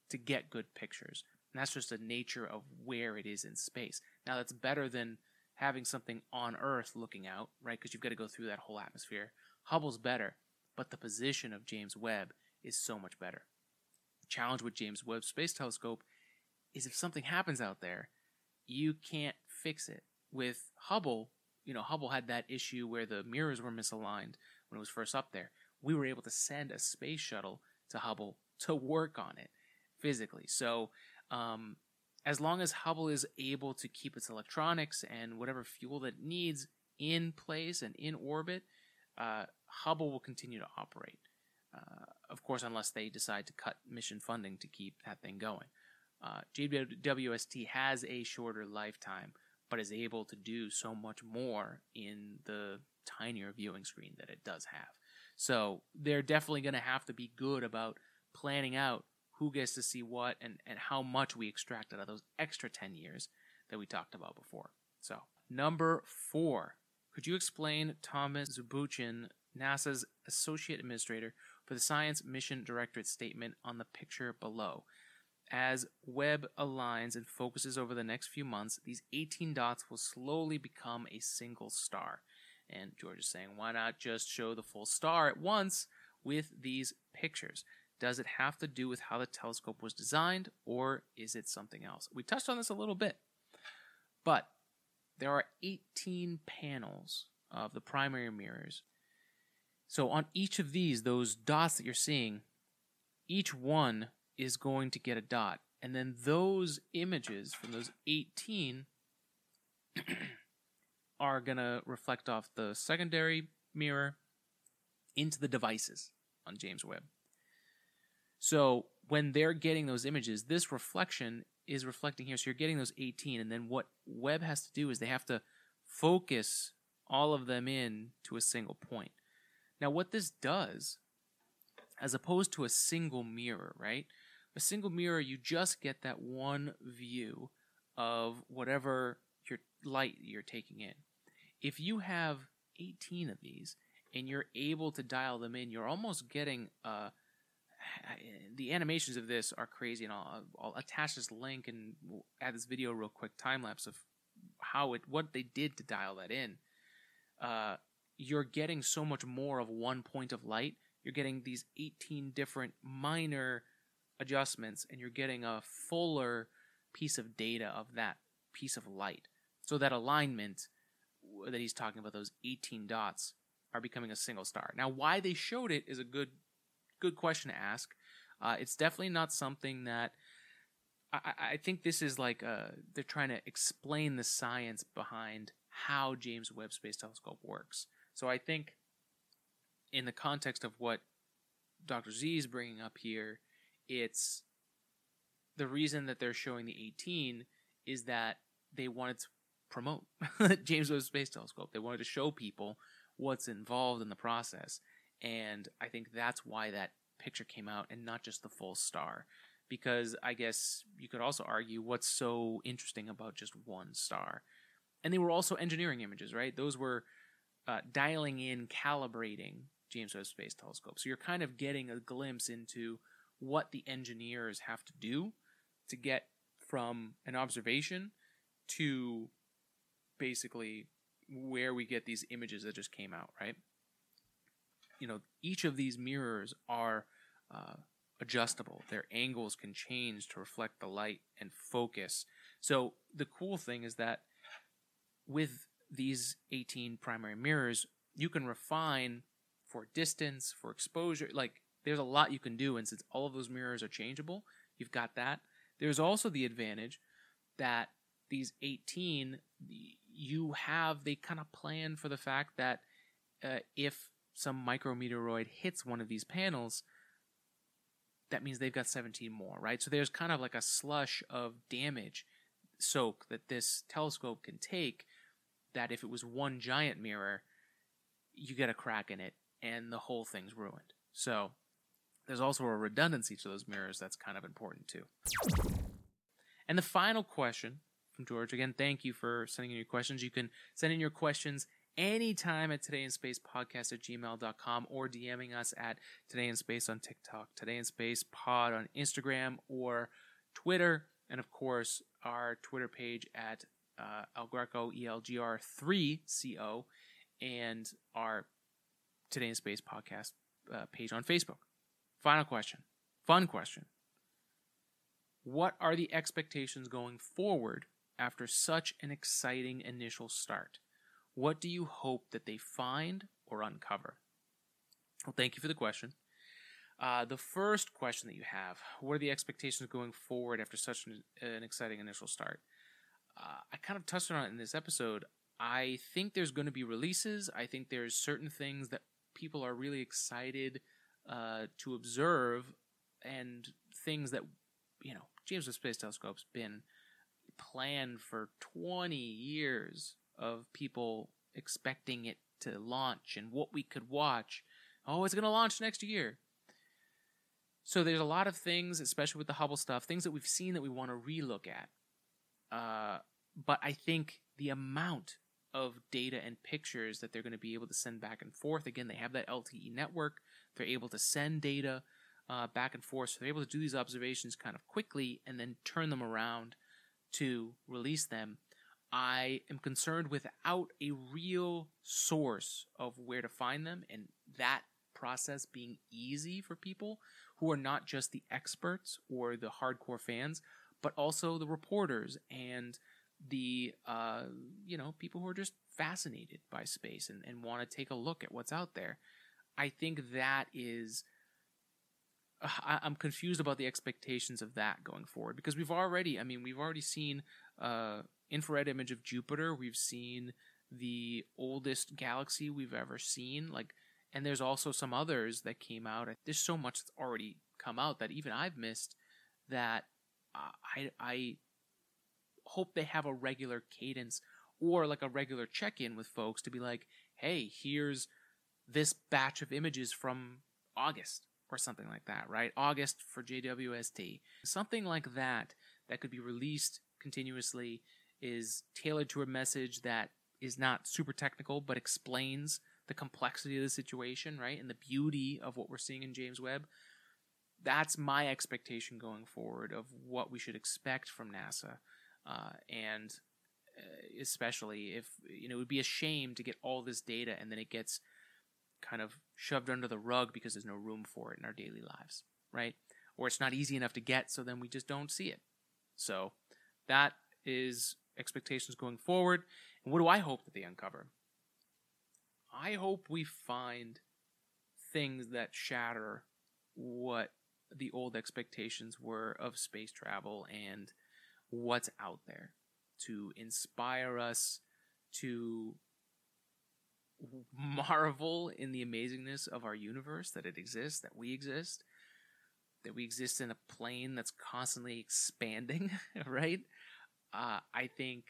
to get good pictures. And that's just the nature of where it is in space. Now that's better than having something on Earth looking out, right? Because you've got to go through that whole atmosphere. Hubble's better, but the position of James Webb is so much better. The challenge with James Webb Space Telescope is if something happens out there, you can't fix it. With Hubble, you know, Hubble had that issue where the mirrors were misaligned when it was first up there. We were able to send a space shuttle to Hubble to work on it physically. So, um, as long as Hubble is able to keep its electronics and whatever fuel that it needs in place and in orbit, uh, Hubble will continue to operate. Uh, of course, unless they decide to cut mission funding to keep that thing going. Uh, JWST has a shorter lifetime, but is able to do so much more in the tinier viewing screen that it does have. So they're definitely going to have to be good about planning out who gets to see what and, and how much we extract out of those extra 10 years that we talked about before. So, number four, could you explain Thomas Zurbuchen, NASA's Associate Administrator for the Science Mission Directorate statement on the picture below? As Webb aligns and focuses over the next few months, these 18 dots will slowly become a single star. And George is saying, why not just show the full star at once with these pictures? Does it have to do with how the telescope was designed, or is it something else? We touched on this a little bit, but there are 18 panels of the primary mirrors. So on each of these, those dots that you're seeing, each one is going to get a dot. And then those images from those 18 (clears throat) are going to reflect off the secondary mirror into the devices on James Webb. So when they're getting those images, this reflection is reflecting here. So you're getting those 18. And then what Webb has to do is they have to focus all of them in to a single point. Now, what this does, as opposed to a single mirror, right? A single mirror, you just get that one view of whatever your light you're taking in. If you have 18 of these and you're able to dial them in, you're almost getting a (sighs) the animations of this are crazy, and I'll, I'll attach this link and we'll add this video real quick time lapse of how it what they did to dial that in. Uh, you're getting so much more of one point of light. You're getting these 18 different minor adjustments, and you're getting a fuller piece of data of that piece of light. So that alignment that he's talking about, those 18 dots, are becoming a single star. Now, why they showed it is a good good question to ask. Uh, it's definitely not something that I, I think this is like uh, they're trying to explain the science behind how James Webb Space Telescope works. So I think in the context of what Dr. Z is bringing up here, it's the reason that they're showing the 18 is that they wanted to promote (laughs) James Webb Space Telescope. They wanted to show people what's involved in the process. And I think that's why that picture came out and not just the full star. Because I guess you could also argue what's so interesting about just one star. And they were also engineering images, right? Those were uh, dialing in, calibrating James Webb Space Telescope. So you're kind of getting a glimpse into what the engineers have to do to get from an observation to basically where we get these images that just came out, right? you know each of these mirrors are uh, adjustable. Their angles can change to reflect the light and focus. So the cool thing is that with these 18 primary mirrors, you can refine for distance, for exposure. Like there's a lot you can do, and since all of those mirrors are changeable, you've got that. There's also the advantage that these 18 you have they kind of plan for the fact that uh, if some micrometeoroid hits one of these panels, that means they've got 17 more, right? So there's kind of like a slush of damage soak that this telescope can take that if it was one giant mirror, you get a crack in it and the whole thing's ruined. So there's also a redundancy to those mirrors that's kind of important too. And the final question from George, again, thank you for sending in your questions. You can send in your questions anytime at today in space podcast at gmail.com or DMing us at today in space on TikTok, today in space pod on Instagram or Twitter, and of course our Twitter page at uh, El Greco ELGR3CO and our Today in Space podcast uh, page on Facebook. Final question, fun question. What are the expectations going forward after such an exciting initial start? What do you hope that they find or uncover? Well, thank you for the question. Uh, the first question that you have what are the expectations going forward after such an, an exciting initial start? Uh, I kind of touched on it in this episode. I think there's going to be releases. I think there's certain things that people are really excited uh, to observe, and things that you know James Webb Space Telescope's been planned for 20 years of people expecting it to launch and what we could watch. Oh, it's going to launch next year. So there's a lot of things, especially with the Hubble stuff, things that we've seen that we want to relook at. Uh, but I think the amount of data and pictures that they're going to be able to send back and forth. Again, they have that LTE network. They're able to send data uh, back and forth. So they're able to do these observations kind of quickly and then turn them around to release them. I am concerned without a real source of where to find them and that process being easy for people who are not just the experts or the hardcore fans, but also the reporters and the uh, you know people who are just fascinated by space and, and want to take a look at what's out there. I think that is. I, I'm confused about the expectations of that going forward because we've already, I mean, we've already seen uh, infrared image of Jupiter. We've seen the oldest galaxy we've ever seen. Like, and there's also some others that came out. There's so much that's already come out that even I've missed. That I I hope they have a regular cadence or like a regular check in with folks to be like, hey, here's this batch of images from August or something like that, right? August for JWST. Something like that that could be released continuously is tailored to a message that is not super technical but explains the complexity of the situation, right? And the beauty of what we're seeing in James Webb. That's my expectation going forward of what we should expect from NASA uh, and uh, especially if you know it would be a shame to get all this data and then it gets kind of shoved under the rug because there's no room for it in our daily lives, right? Or it's not easy enough to get, so then we just don't see it. So that is expectations going forward. And what do I hope that they uncover? I hope we find things that shatter what the old expectations were of space travel and what's out there to inspire us to marvel in the amazingness of our universe that it exists, that we exist, that we exist in a plane that's constantly expanding, (laughs) right? Uh, I think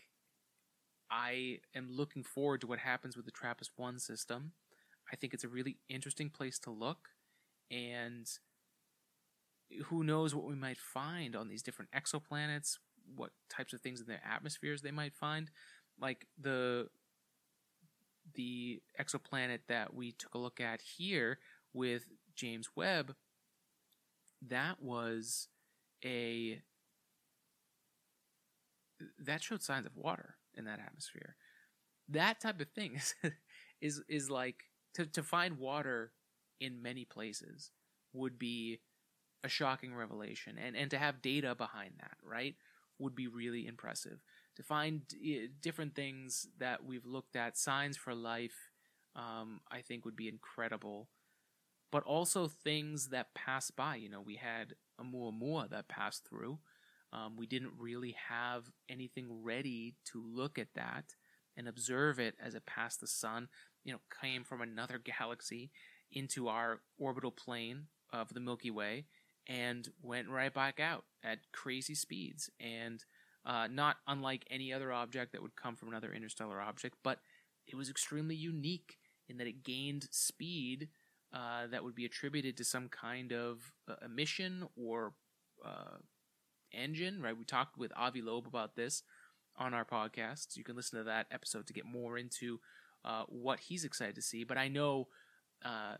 I am looking forward to what happens with the TRAPPIST 1 system. I think it's a really interesting place to look, and who knows what we might find on these different exoplanets, what types of things in their atmospheres they might find. Like the the exoplanet that we took a look at here with James Webb, that was a that showed signs of water in that atmosphere. That type of thing (laughs) is is, is like to, to find water in many places would be a shocking revelation and, and to have data behind that, right? would be really impressive. To find eh, different things that we've looked at, signs for life, um, I think would be incredible. But also things that pass by. You know, we had Oumuamua that passed through. Um, we didn't really have anything ready to look at that and observe it as it passed the sun. You know, came from another (laughs) galaxy into our orbital plane of the Milky Way and went right back out at crazy speeds and uh, not unlike any other object that would come from another interstellar object, but it was extremely unique in that it gained speed uh, that would be attributed to some kind of uh, emission or uh, engine, right? We talked with Avi Loeb about this on our podcast. You can listen to that episode to get more into uh, what he's excited to see. But I know uh,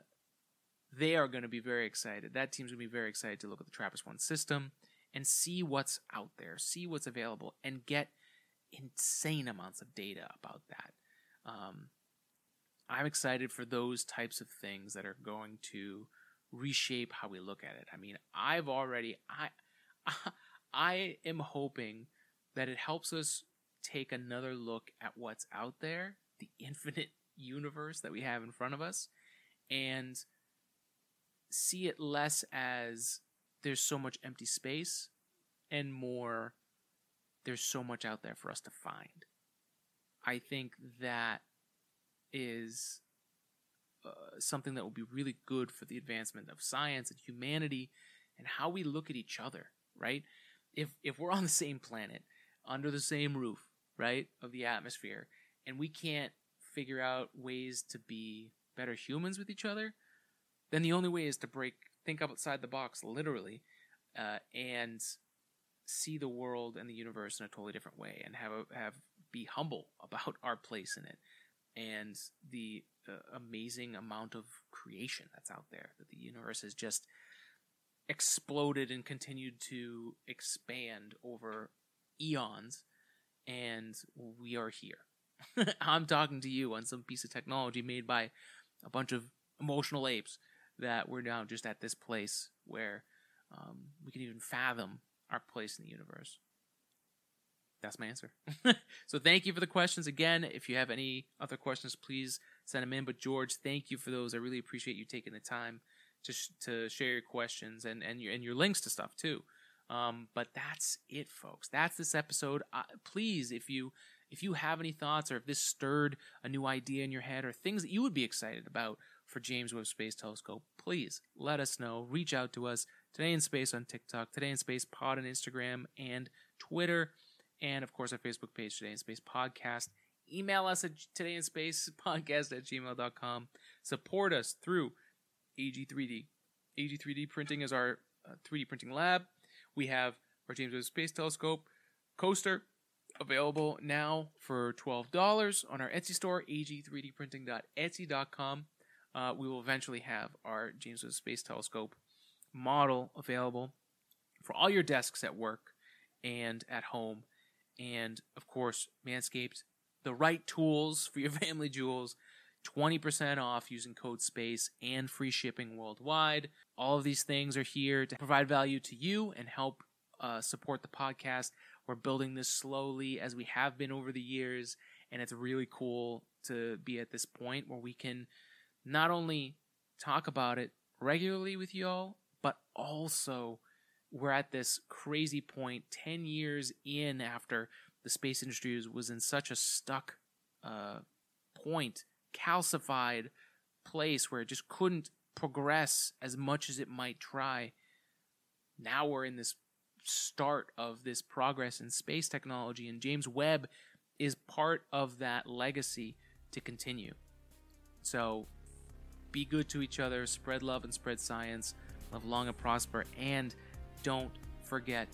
they are going to be very excited. That team's going to be very excited to look at the TRAPPIST 1 system and see what's out there, see what's available, and get insane amounts of data about that. Um, I'm excited for those types of things that are going to reshape how we look at it. I mean, I've already I (laughs) I am hoping that it helps us take another look at what's out there, the infinite (laughs) universe that we have in front of us, and see it less as there's so much empty space and more there's so much out there for us to find. I think that is uh, something that will be really good for the advancement of science and humanity and how we look at each other, right? If if we're on the same planet, under the same roof, right, of the atmosphere, and we can't figure out ways to be better humans with each other, then the only way is to break, think outside the box, literally, uh, and see the world and the universe in a totally different way, and have a, have be humble (laughs) about our place in it, and the uh, amazing amount of creation that's out there that the universe has just exploded and continued to expand over eons, and we are here. (laughs) I'm talking to you on some piece of technology made by a bunch of emotional apes that we're now just at this place where um, we can even fathom our place in the universe. That's my answer. (laughs) so thank you for the questions again. If you have any other questions, please send them in. But George, thank you for those. I really appreciate you taking the time to sh- to share your questions and and your and your links to stuff too. Um, but that's it, folks. That's this episode. Uh, please, if you if you have any thoughts or if this stirred a new idea in your head or things that you would be excited about for James Webb Space Telescope, please let us know. Reach out to us today in space on TikTok, today in space pod on Instagram and Twitter, and of course our Facebook page, Today in Space Podcast. Email us at today in space podcast at gmail.com. Support us through AG3D. AG3D printing is our uh, 3D printing lab. We have our James Webb Space Telescope coaster available now for $12 on our Etsy store, ag3dprinting.etsy.com. Uh, we will eventually have our James Webb Space Telescope model available for all your desks at work and at home. And of course, Manscaped, the right tools for your (laughs) family jewels. 20% off using code SPACE and free shipping worldwide. All of these things are here to provide value to you and help uh, support the podcast. We're building this slowly as we have been over the years, and it's really cool to be at this point where we can not only talk about it regularly with y'all, but also we're at this crazy point 10 years in after the space industry was in such a stuck uh, point, calcified place where it just couldn't progress as much as it might try. Now we're in this start of this progress in space technology, and James Webb is part of that legacy to continue. So be good to each other, spread love and spread science, live long and prosper, and don't forget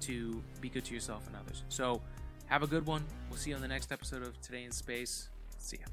to be good to yourself and others. So, have a good one. We'll see you on the next episode of Today in Space. See ya.